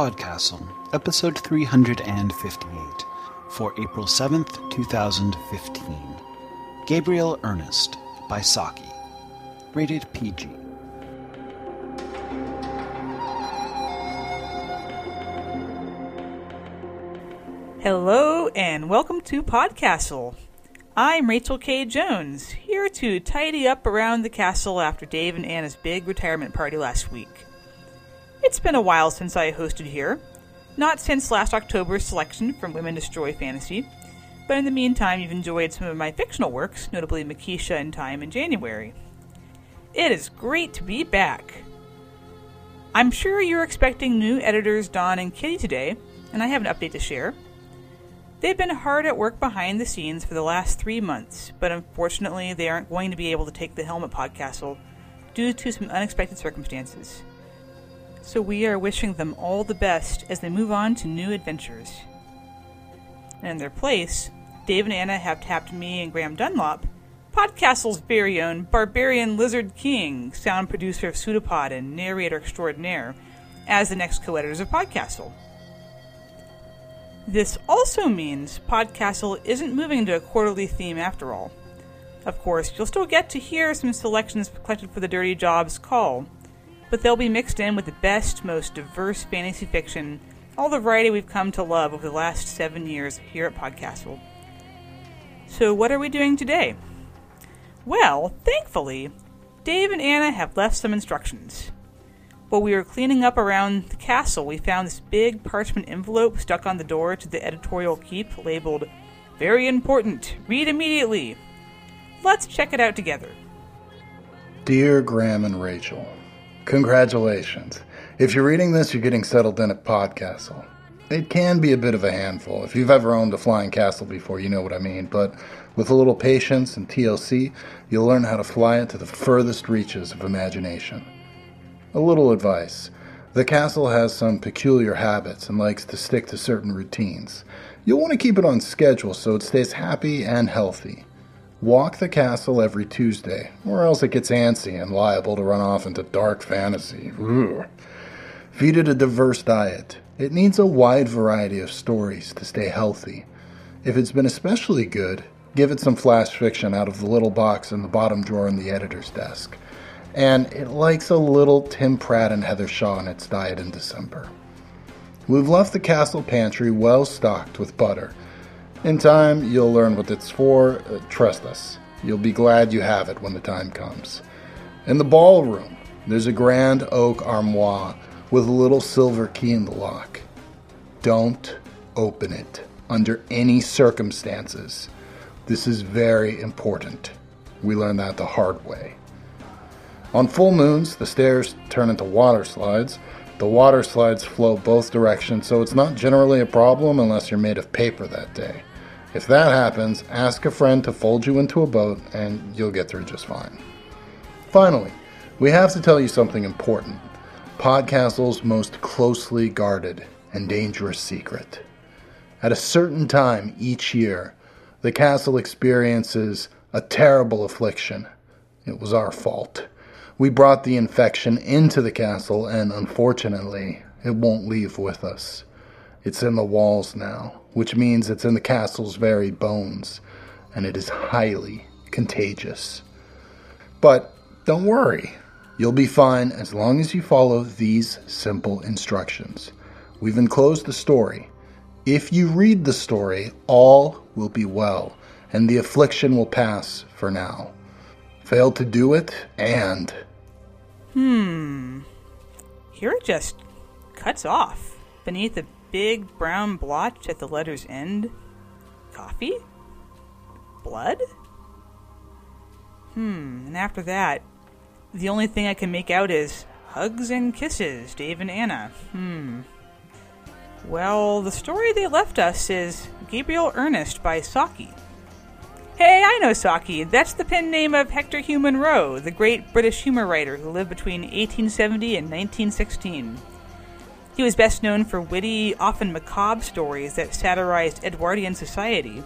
Podcastle, episode 358, for April 7th, 2015. Gabriel Ernest by Saki. Rated PG. Hello and welcome to Podcastle. I'm Rachel K. Jones, here to tidy up around the castle after Dave and Anna's big retirement party last week. It's been a while since I hosted here, not since last October's selection from Women Destroy Fantasy, but in the meantime, you've enjoyed some of my fictional works, notably Makeisha in Time in January. It is great to be back. I'm sure you're expecting new editors Don and Kitty today, and I have an update to share. They've been hard at work behind the scenes for the last three months, but unfortunately, they aren't going to be able to take the helm at Podcastle due to some unexpected circumstances. So we are wishing them all the best as they move on to new adventures. And in their place, Dave and Anna have tapped me and Graham Dunlop, Podcastle's very own Barbarian Lizard King, sound producer of Pseudopod and narrator extraordinaire, as the next co editors of Podcastle. This also means Podcastle isn't moving to a quarterly theme after all. Of course, you'll still get to hear some selections collected for the Dirty Jobs call, but they'll be mixed in with the best, most diverse fantasy fiction, all the variety we've come to love over the last seven years here at Podcastle. So, what are we doing today? Well, thankfully, Dave and Anna have left some instructions. While we were cleaning up around the castle, we found this big parchment envelope stuck on the door to the editorial keep labeled Very Important, Read Immediately. Let's check it out together. Dear Graham and Rachel, Congratulations. If you're reading this, you're getting settled in at Podcastle. It can be a bit of a handful. If you've ever owned a flying castle before, you know what I mean. But with a little patience and TLC, you'll learn how to fly it to the furthest reaches of imagination. A little advice the castle has some peculiar habits and likes to stick to certain routines. You'll want to keep it on schedule so it stays happy and healthy. Walk the castle every Tuesday, or else it gets antsy and liable to run off into dark fantasy. Ugh. Feed it a diverse diet. It needs a wide variety of stories to stay healthy. If it's been especially good, give it some flash fiction out of the little box in the bottom drawer in the editor's desk. And it likes a little Tim Pratt and Heather Shaw in its diet in December. We've left the castle pantry well stocked with butter in time, you'll learn what it's for. Uh, trust us. You'll be glad you have it when the time comes. In the ballroom, there's a grand oak armoire with a little silver key in the lock. Don't open it under any circumstances. This is very important. We learned that the hard way. On full moons, the stairs turn into water slides. The water slides flow both directions, so it's not generally a problem unless you're made of paper that day. If that happens, ask a friend to fold you into a boat and you'll get through just fine. Finally, we have to tell you something important Podcastle's most closely guarded and dangerous secret. At a certain time each year, the castle experiences a terrible affliction. It was our fault. We brought the infection into the castle, and unfortunately, it won't leave with us. It's in the walls now, which means it's in the castle's very bones, and it is highly contagious. But don't worry, you'll be fine as long as you follow these simple instructions. We've enclosed the story. If you read the story, all will be well, and the affliction will pass for now. Fail to do it, and. Hmm. Here it just cuts off beneath the big brown blotch at the letter's end? Coffee? Blood? Hmm, and after that, the only thing I can make out is hugs and kisses, Dave and Anna. Hmm. Well, the story they left us is Gabriel Ernest by Saki. Hey, I know Saki. That's the pen name of Hector Hugh Munro, the great British humor writer who lived between 1870 and 1916. He was best known for witty, often macabre stories that satirized Edwardian society.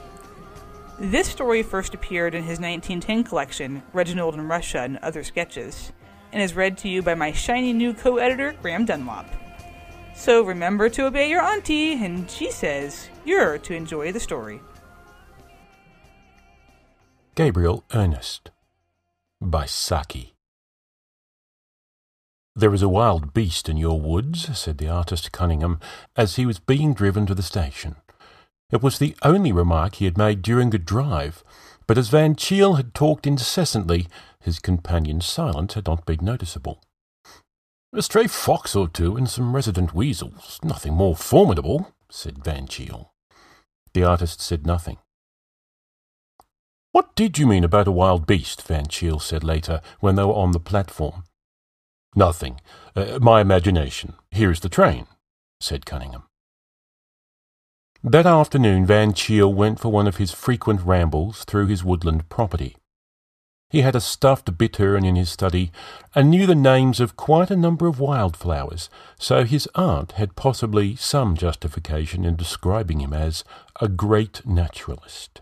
This story first appeared in his 1910 collection, Reginald in Russia and Other Sketches, and is read to you by my shiny new co editor, Graham Dunlop. So remember to obey your auntie, and she says you're to enjoy the story. Gabriel Ernest by Saki. There is a wild beast in your woods, said the artist Cunningham, as he was being driven to the station. It was the only remark he had made during the drive, but as Van Cheele had talked incessantly, his companion's silence had not been noticeable. A stray fox or two and some resident weasels, nothing more formidable, said Van Cheele. The artist said nothing. What did you mean about a wild beast? Van Cheele said later, when they were on the platform. Nothing. Uh, my imagination. Here is the train, said Cunningham. That afternoon, Van Cheele went for one of his frequent rambles through his woodland property. He had a stuffed bittern in his study and knew the names of quite a number of wildflowers, so his aunt had possibly some justification in describing him as a great naturalist.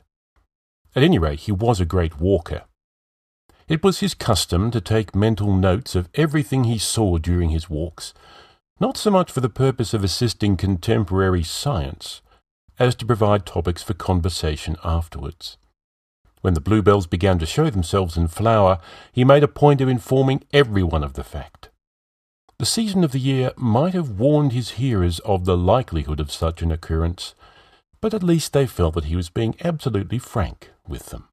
At any rate, he was a great walker. It was his custom to take mental notes of everything he saw during his walks, not so much for the purpose of assisting contemporary science as to provide topics for conversation afterwards. When the bluebells began to show themselves in flower, he made a point of informing everyone of the fact. The season of the year might have warned his hearers of the likelihood of such an occurrence, but at least they felt that he was being absolutely frank with them.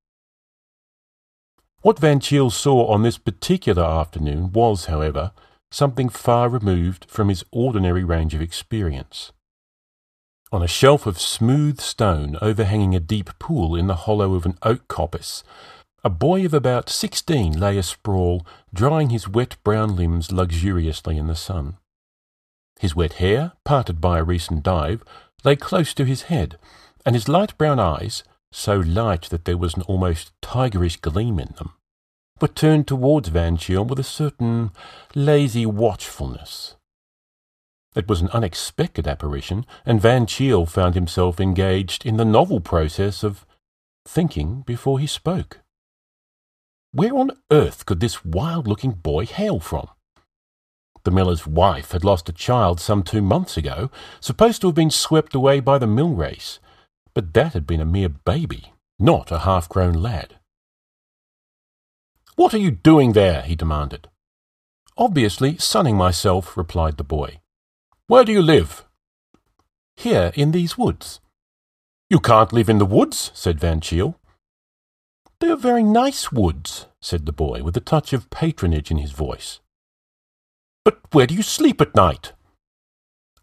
What Van Cheele saw on this particular afternoon was, however, something far removed from his ordinary range of experience. On a shelf of smooth stone overhanging a deep pool in the hollow of an oak coppice, a boy of about sixteen lay asprawl, drying his wet brown limbs luxuriously in the sun. His wet hair, parted by a recent dive, lay close to his head, and his light brown eyes, so light that there was an almost tigerish gleam in them, were turned towards Van Cheele with a certain lazy watchfulness. It was an unexpected apparition, and Van Cheele found himself engaged in the novel process of thinking before he spoke. Where on earth could this wild-looking boy hail from? The miller's wife had lost a child some two months ago, supposed to have been swept away by the mill race, but that had been a mere baby, not a half grown lad. What are you doing there? he demanded. Obviously sunning myself, replied the boy. Where do you live? Here, in these woods. You can't live in the woods, said Van Cheele. They are very nice woods, said the boy, with a touch of patronage in his voice. But where do you sleep at night?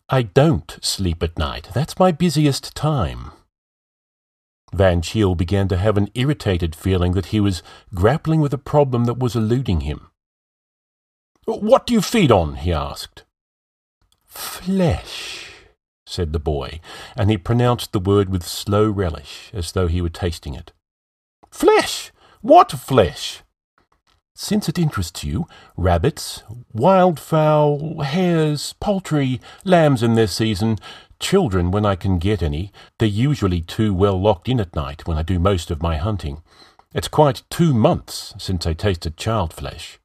I don't sleep at night. That's my busiest time. Van Cheele began to have an irritated feeling that he was grappling with a problem that was eluding him. What do you feed on? he asked. Flesh, said the boy, and he pronounced the word with slow relish, as though he were tasting it. Flesh! What flesh? Since it interests you, rabbits, wild fowl, hares, poultry, lambs in their season, children when I can get any. They're usually too well locked in at night when I do most of my hunting. It's quite two months since I tasted child flesh.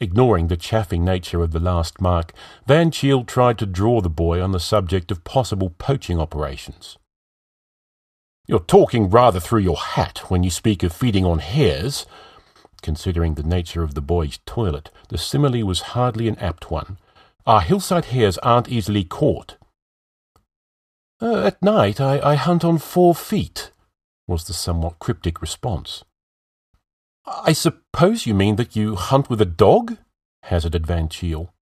Ignoring the chaffing nature of the last mark, Van Cheele tried to draw the boy on the subject of possible poaching operations. You're talking rather through your hat when you speak of feeding on hares, Considering the nature of the boy's toilet, the simile was hardly an apt one. Our hillside hares aren't easily caught. Uh, at night I, I hunt on four feet, was the somewhat cryptic response. I suppose you mean that you hunt with a dog? hazarded Van Cheele.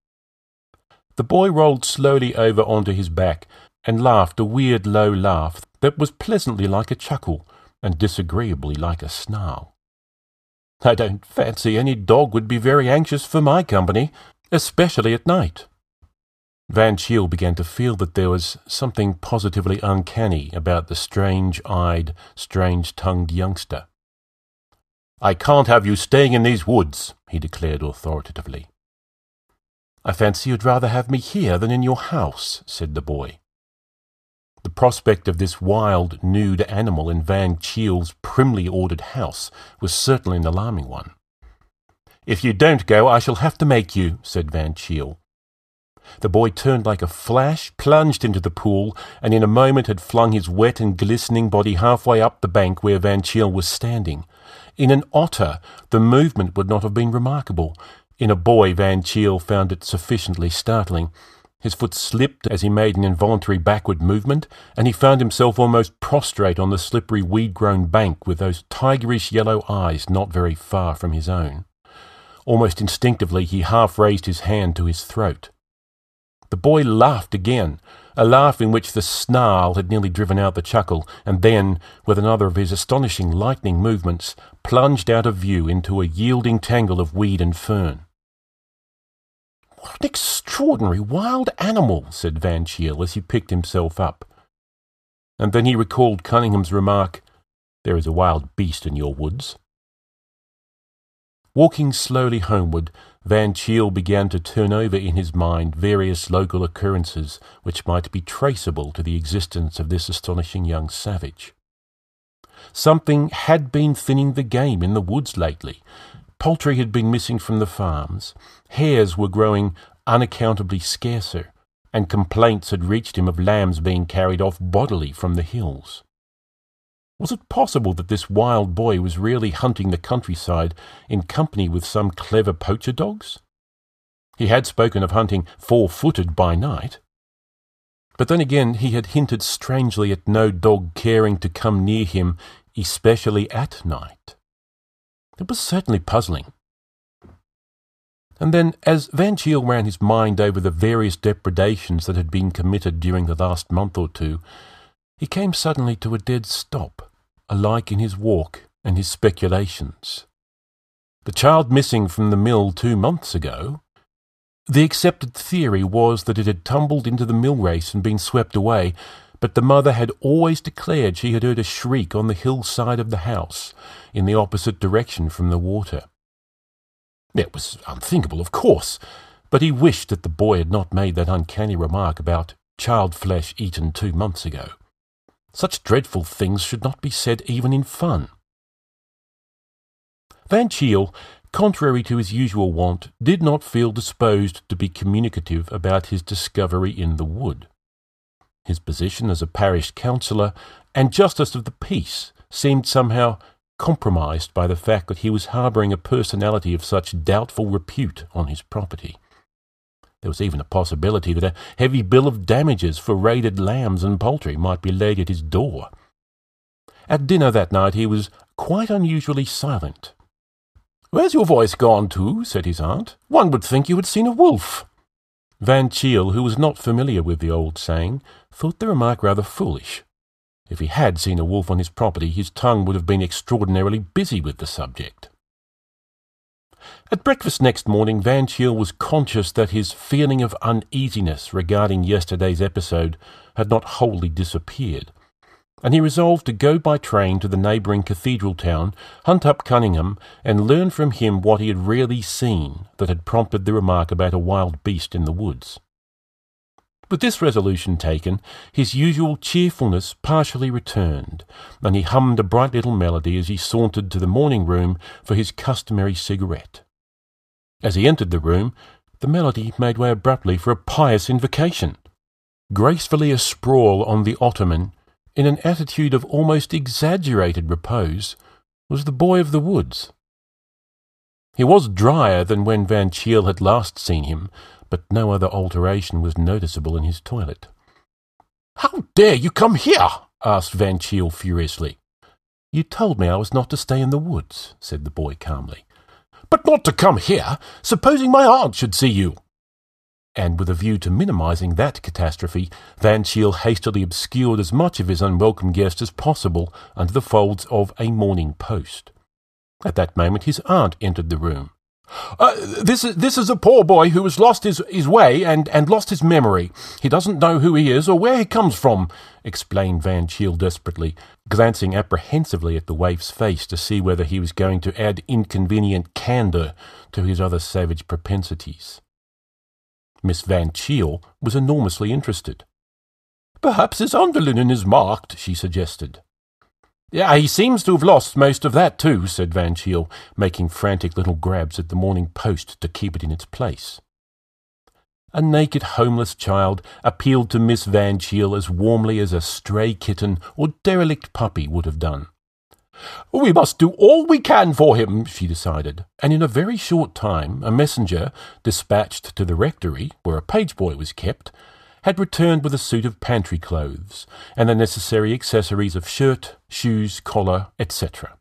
The boy rolled slowly over onto his back and laughed a weird low laugh that was pleasantly like a chuckle and disagreeably like a snarl. I don't fancy any dog would be very anxious for my company, especially at night. Van Cheele began to feel that there was something positively uncanny about the strange-eyed, strange-tongued youngster. I can't have you staying in these woods, he declared authoritatively. I fancy you'd rather have me here than in your house, said the boy. The prospect of this wild, nude animal in Van Cheele's primly ordered house was certainly an alarming one. If you don't go, I shall have to make you, said Van Cheele. The boy turned like a flash, plunged into the pool, and in a moment had flung his wet and glistening body halfway up the bank where Van Cheele was standing. In an otter, the movement would not have been remarkable. In a boy, Van Cheele found it sufficiently startling. His foot slipped as he made an involuntary backward movement, and he found himself almost prostrate on the slippery weed grown bank with those tigerish yellow eyes not very far from his own. Almost instinctively he half raised his hand to his throat. The boy laughed again, a laugh in which the snarl had nearly driven out the chuckle, and then, with another of his astonishing lightning movements, plunged out of view into a yielding tangle of weed and fern. What an extraordinary wild animal, said Van Cheele as he picked himself up. And then he recalled Cunningham's remark, There is a wild beast in your woods. Walking slowly homeward, Van Cheele began to turn over in his mind various local occurrences which might be traceable to the existence of this astonishing young savage. Something had been thinning the game in the woods lately. Poultry had been missing from the farms, hares were growing unaccountably scarcer, and complaints had reached him of lambs being carried off bodily from the hills. Was it possible that this wild boy was really hunting the countryside in company with some clever poacher dogs? He had spoken of hunting four footed by night. But then again, he had hinted strangely at no dog caring to come near him, especially at night. It was certainly puzzling. And then, as Van Cheele ran his mind over the various depredations that had been committed during the last month or two, he came suddenly to a dead stop alike in his walk and his speculations. The child missing from the mill two months ago, the accepted theory was that it had tumbled into the mill race and been swept away, but the mother had always declared she had heard a shriek on the hillside of the house, in the opposite direction from the water. It was unthinkable, of course, but he wished that the boy had not made that uncanny remark about child flesh eaten two months ago. Such dreadful things should not be said even in fun. Van Cheele, contrary to his usual wont, did not feel disposed to be communicative about his discovery in the wood. His position as a parish councillor and justice of the peace seemed somehow compromised by the fact that he was harbouring a personality of such doubtful repute on his property. There was even a possibility that a heavy bill of damages for raided lambs and poultry might be laid at his door. At dinner that night he was quite unusually silent. Where's your voice gone to? said his aunt. One would think you had seen a wolf. Van Cheele, who was not familiar with the old saying, thought the remark rather foolish. If he had seen a wolf on his property, his tongue would have been extraordinarily busy with the subject. At breakfast next morning, Van Cheele was conscious that his feeling of uneasiness regarding yesterday's episode had not wholly disappeared, and he resolved to go by train to the neighbouring cathedral town, hunt up Cunningham, and learn from him what he had really seen that had prompted the remark about a wild beast in the woods. With this resolution taken, his usual cheerfulness partially returned, and he hummed a bright little melody as he sauntered to the morning room for his customary cigarette. As he entered the room, the melody made way abruptly for a pious invocation. Gracefully asprawl on the ottoman, in an attitude of almost exaggerated repose, was the boy of the woods. He was drier than when Van Cheele had last seen him, but no other alteration was noticeable in his toilet. How dare you come here? asked Van Cheele furiously. You told me I was not to stay in the woods, said the boy calmly. But not to come here. Supposing my aunt should see you. And with a view to minimizing that catastrophe, Van Cheele hastily obscured as much of his unwelcome guest as possible under the folds of a morning post. At that moment his aunt entered the room. Uh, this is this is a poor boy who has lost his, his way and, and lost his memory. He doesn't know who he is or where he comes from, explained Van Cheele desperately, glancing apprehensively at the waif's face to see whether he was going to add inconvenient candour to his other savage propensities. Miss Van Cheele was enormously interested. Perhaps his underlinen is marked, she suggested. Yeah, he seems to have lost most of that too, said Van Cheele, making frantic little grabs at the Morning Post to keep it in its place. A naked homeless child appealed to Miss Van Cheele as warmly as a stray kitten or derelict puppy would have done. We must do all we can for him, she decided, and in a very short time a messenger, dispatched to the rectory, where a page boy was kept, had returned with a suit of pantry clothes and the necessary accessories of shirt, shoes, collar, etc.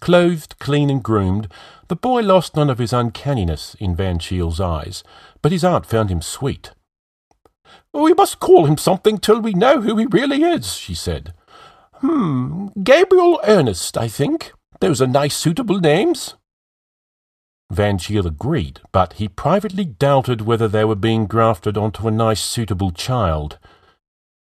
Clothed, clean, and groomed, the boy lost none of his uncanniness in Van Cheele's eyes, but his aunt found him sweet. We must call him something till we know who he really is, she said. Hmm, Gabriel Ernest, I think. Those are nice, suitable names. Van Cheele agreed, but he privately doubted whether they were being grafted onto a nice, suitable child.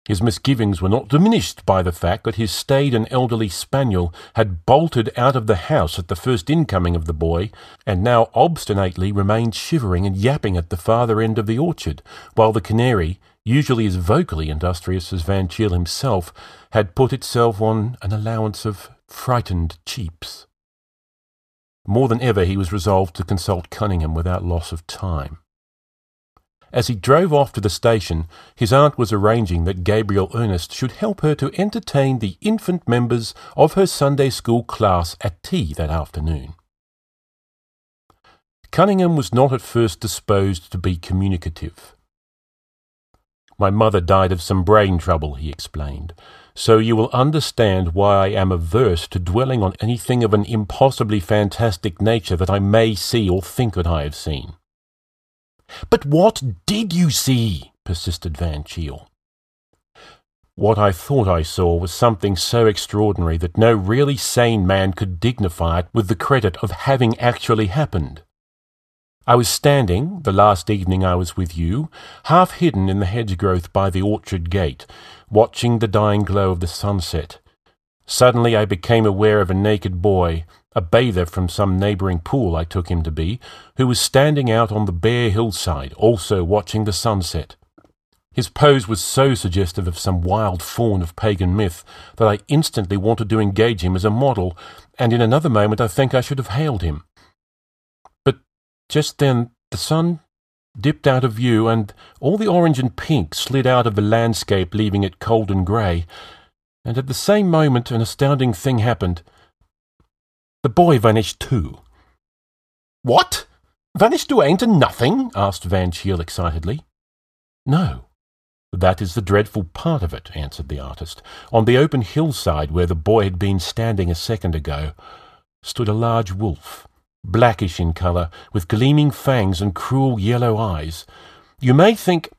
His misgivings were not diminished by the fact that his staid and elderly spaniel had bolted out of the house at the first incoming of the boy, and now obstinately remained shivering and yapping at the farther end of the orchard, while the canary, usually as vocally industrious as Van Cheele himself, had put itself on an allowance of frightened cheeps. More than ever he was resolved to consult Cunningham without loss of time. As he drove off to the station, his aunt was arranging that Gabriel Ernest should help her to entertain the infant members of her Sunday school class at tea that afternoon. Cunningham was not at first disposed to be communicative. My mother died of some brain trouble, he explained, so you will understand why I am averse to dwelling on anything of an impossibly fantastic nature that I may see or think that I have seen. But what did you see? persisted Van Cheele. What I thought I saw was something so extraordinary that no really sane man could dignify it with the credit of having actually happened. I was standing, the last evening I was with you, half hidden in the hedge growth by the orchard gate, watching the dying glow of the sunset. Suddenly I became aware of a naked boy, a bather from some neighbouring pool I took him to be, who was standing out on the bare hillside, also watching the sunset. His pose was so suggestive of some wild faun of pagan myth that I instantly wanted to engage him as a model, and in another moment I think I should have hailed him. But just then the sun dipped out of view, and all the orange and pink slid out of the landscape, leaving it cold and grey. And at the same moment an astounding thing happened. The boy vanished too. What? Vanished away into nothing? asked Van Cheele excitedly. No. That is the dreadful part of it, answered the artist. On the open hillside where the boy had been standing a second ago stood a large wolf blackish in colour, with gleaming fangs and cruel yellow eyes. You may think.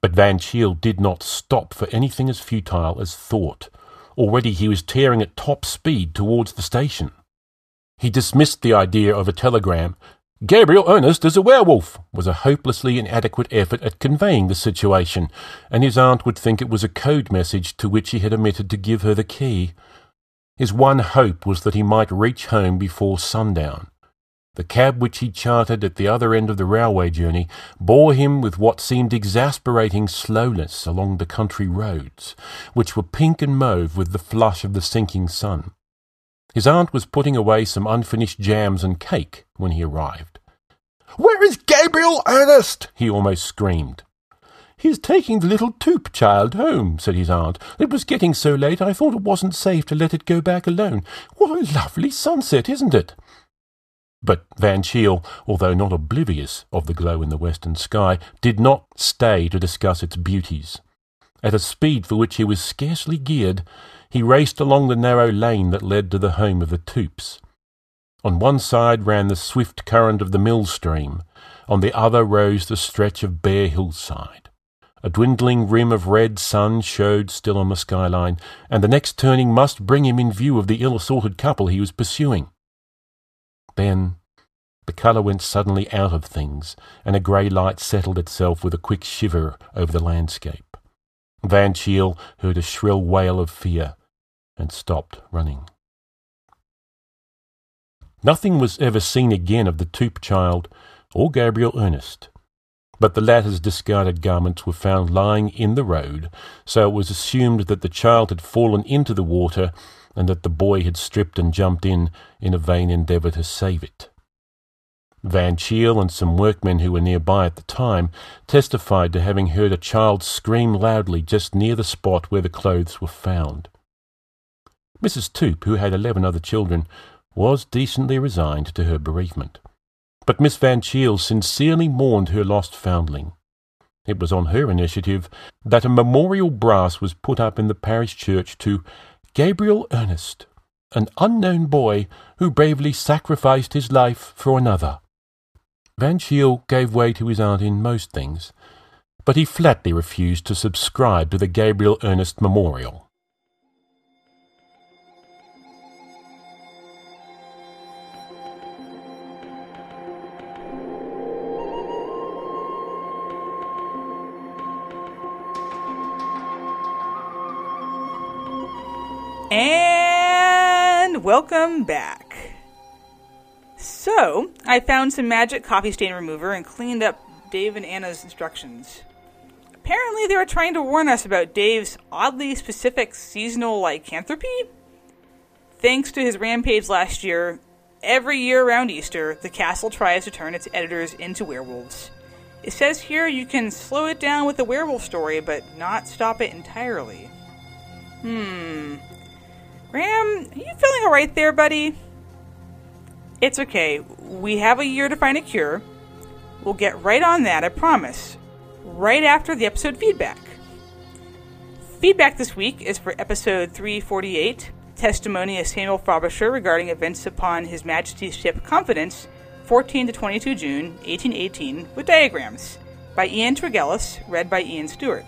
But Van Cheele did not stop for anything as futile as thought. Already he was tearing at top speed towards the station. He dismissed the idea of a telegram. Gabriel Ernest is a werewolf was a hopelessly inadequate effort at conveying the situation, and his aunt would think it was a code message to which he had omitted to give her the key. His one hope was that he might reach home before sundown. The cab which he chartered at the other end of the railway journey bore him with what seemed exasperating slowness along the country roads, which were pink and mauve with the flush of the sinking sun. His aunt was putting away some unfinished jams and cake when he arrived. Where is Gabriel Ernest? he almost screamed. He's taking the little Toop child home, said his aunt. It was getting so late I thought it wasn't safe to let it go back alone. What a lovely sunset, isn't it? But Van Cheele, although not oblivious of the glow in the western sky, did not stay to discuss its beauties. At a speed for which he was scarcely geared, he raced along the narrow lane that led to the home of the Toops. On one side ran the swift current of the mill stream, on the other rose the stretch of bare hillside. A dwindling rim of red sun showed still on the skyline, and the next turning must bring him in view of the ill assorted couple he was pursuing. Then the colour went suddenly out of things, and a grey light settled itself with a quick shiver over the landscape. Van Cheele heard a shrill wail of fear and stopped running. Nothing was ever seen again of the Toop child or Gabriel Ernest but the latter's discarded garments were found lying in the road, so it was assumed that the child had fallen into the water and that the boy had stripped and jumped in in a vain endeavour to save it. Van Cheele and some workmen who were nearby at the time testified to having heard a child scream loudly just near the spot where the clothes were found. Mrs. Toop, who had eleven other children, was decently resigned to her bereavement. But Miss Van Cheele sincerely mourned her lost foundling. It was on her initiative that a memorial brass was put up in the parish church to Gabriel Ernest, an unknown boy who bravely sacrificed his life for another. Van Cheele gave way to his aunt in most things, but he flatly refused to subscribe to the Gabriel Ernest Memorial. Welcome back. So, I found some magic coffee stain remover and cleaned up Dave and Anna's instructions. Apparently, they were trying to warn us about Dave's oddly specific seasonal lycanthropy. Thanks to his rampage last year, every year around Easter, the castle tries to turn its editors into werewolves. It says here you can slow it down with a werewolf story, but not stop it entirely. Hmm. Graham, are you feeling alright there, buddy? It's okay. We have a year to find a cure. We'll get right on that, I promise. Right after the episode feedback. Feedback this week is for episode 348 Testimony of Samuel Frobisher regarding events upon His Majesty's ship Confidence, 14 to 22 June, 1818, with diagrams, by Ian Tregillis, read by Ian Stewart.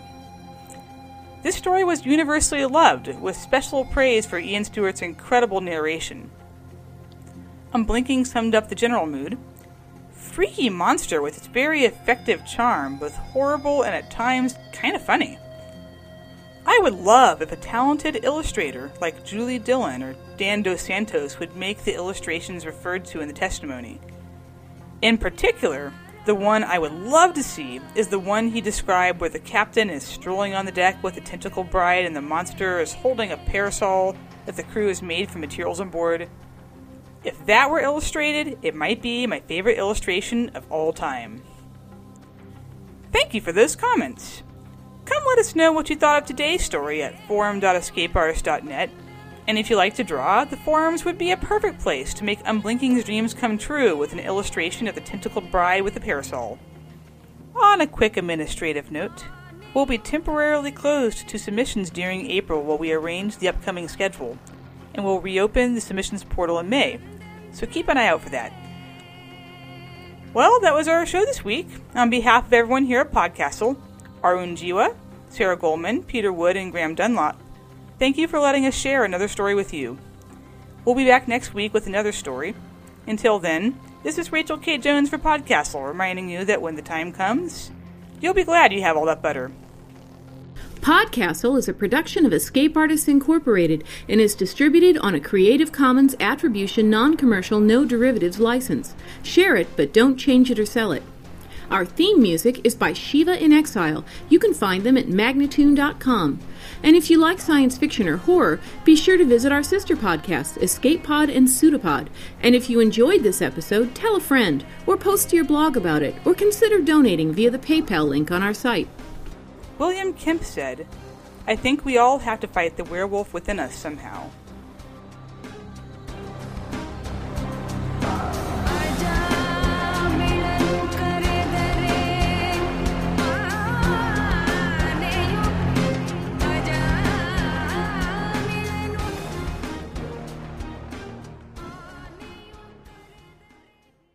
This story was universally loved, with special praise for Ian Stewart's incredible narration. Unblinking summed up the general mood. Freaky monster with its very effective charm, both horrible and at times kind of funny. I would love if a talented illustrator like Julie Dillon or Dan Dos Santos would make the illustrations referred to in the testimony. In particular, the one I would love to see is the one he described where the captain is strolling on the deck with a tentacle bride and the monster is holding a parasol that the crew has made from materials on board. If that were illustrated, it might be my favorite illustration of all time. Thank you for those comments. Come let us know what you thought of today's story at forum.escapeartist.net. And if you like to draw, the forums would be a perfect place to make Unblinking's dreams come true with an illustration of the tentacled bride with a parasol. On a quick administrative note, we'll be temporarily closed to submissions during April while we arrange the upcoming schedule, and we'll reopen the submissions portal in May, so keep an eye out for that. Well, that was our show this week. On behalf of everyone here at Podcastle, Arun Jiwa, Sarah Goldman, Peter Wood, and Graham Dunlop, thank you for letting us share another story with you. We'll be back next week with another story. Until then, this is Rachel K. Jones for Podcastle, reminding you that when the time comes, you'll be glad you have all that butter. Podcastle is a production of Escape Artists Incorporated and is distributed on a Creative Commons Attribution Non Commercial No Derivatives license. Share it, but don't change it or sell it. Our theme music is by Shiva in Exile. You can find them at magnatune.com. And if you like science fiction or horror, be sure to visit our sister podcasts, Escape Pod and Pseudopod. And if you enjoyed this episode, tell a friend, or post to your blog about it, or consider donating via the PayPal link on our site. William Kemp said, I think we all have to fight the werewolf within us somehow.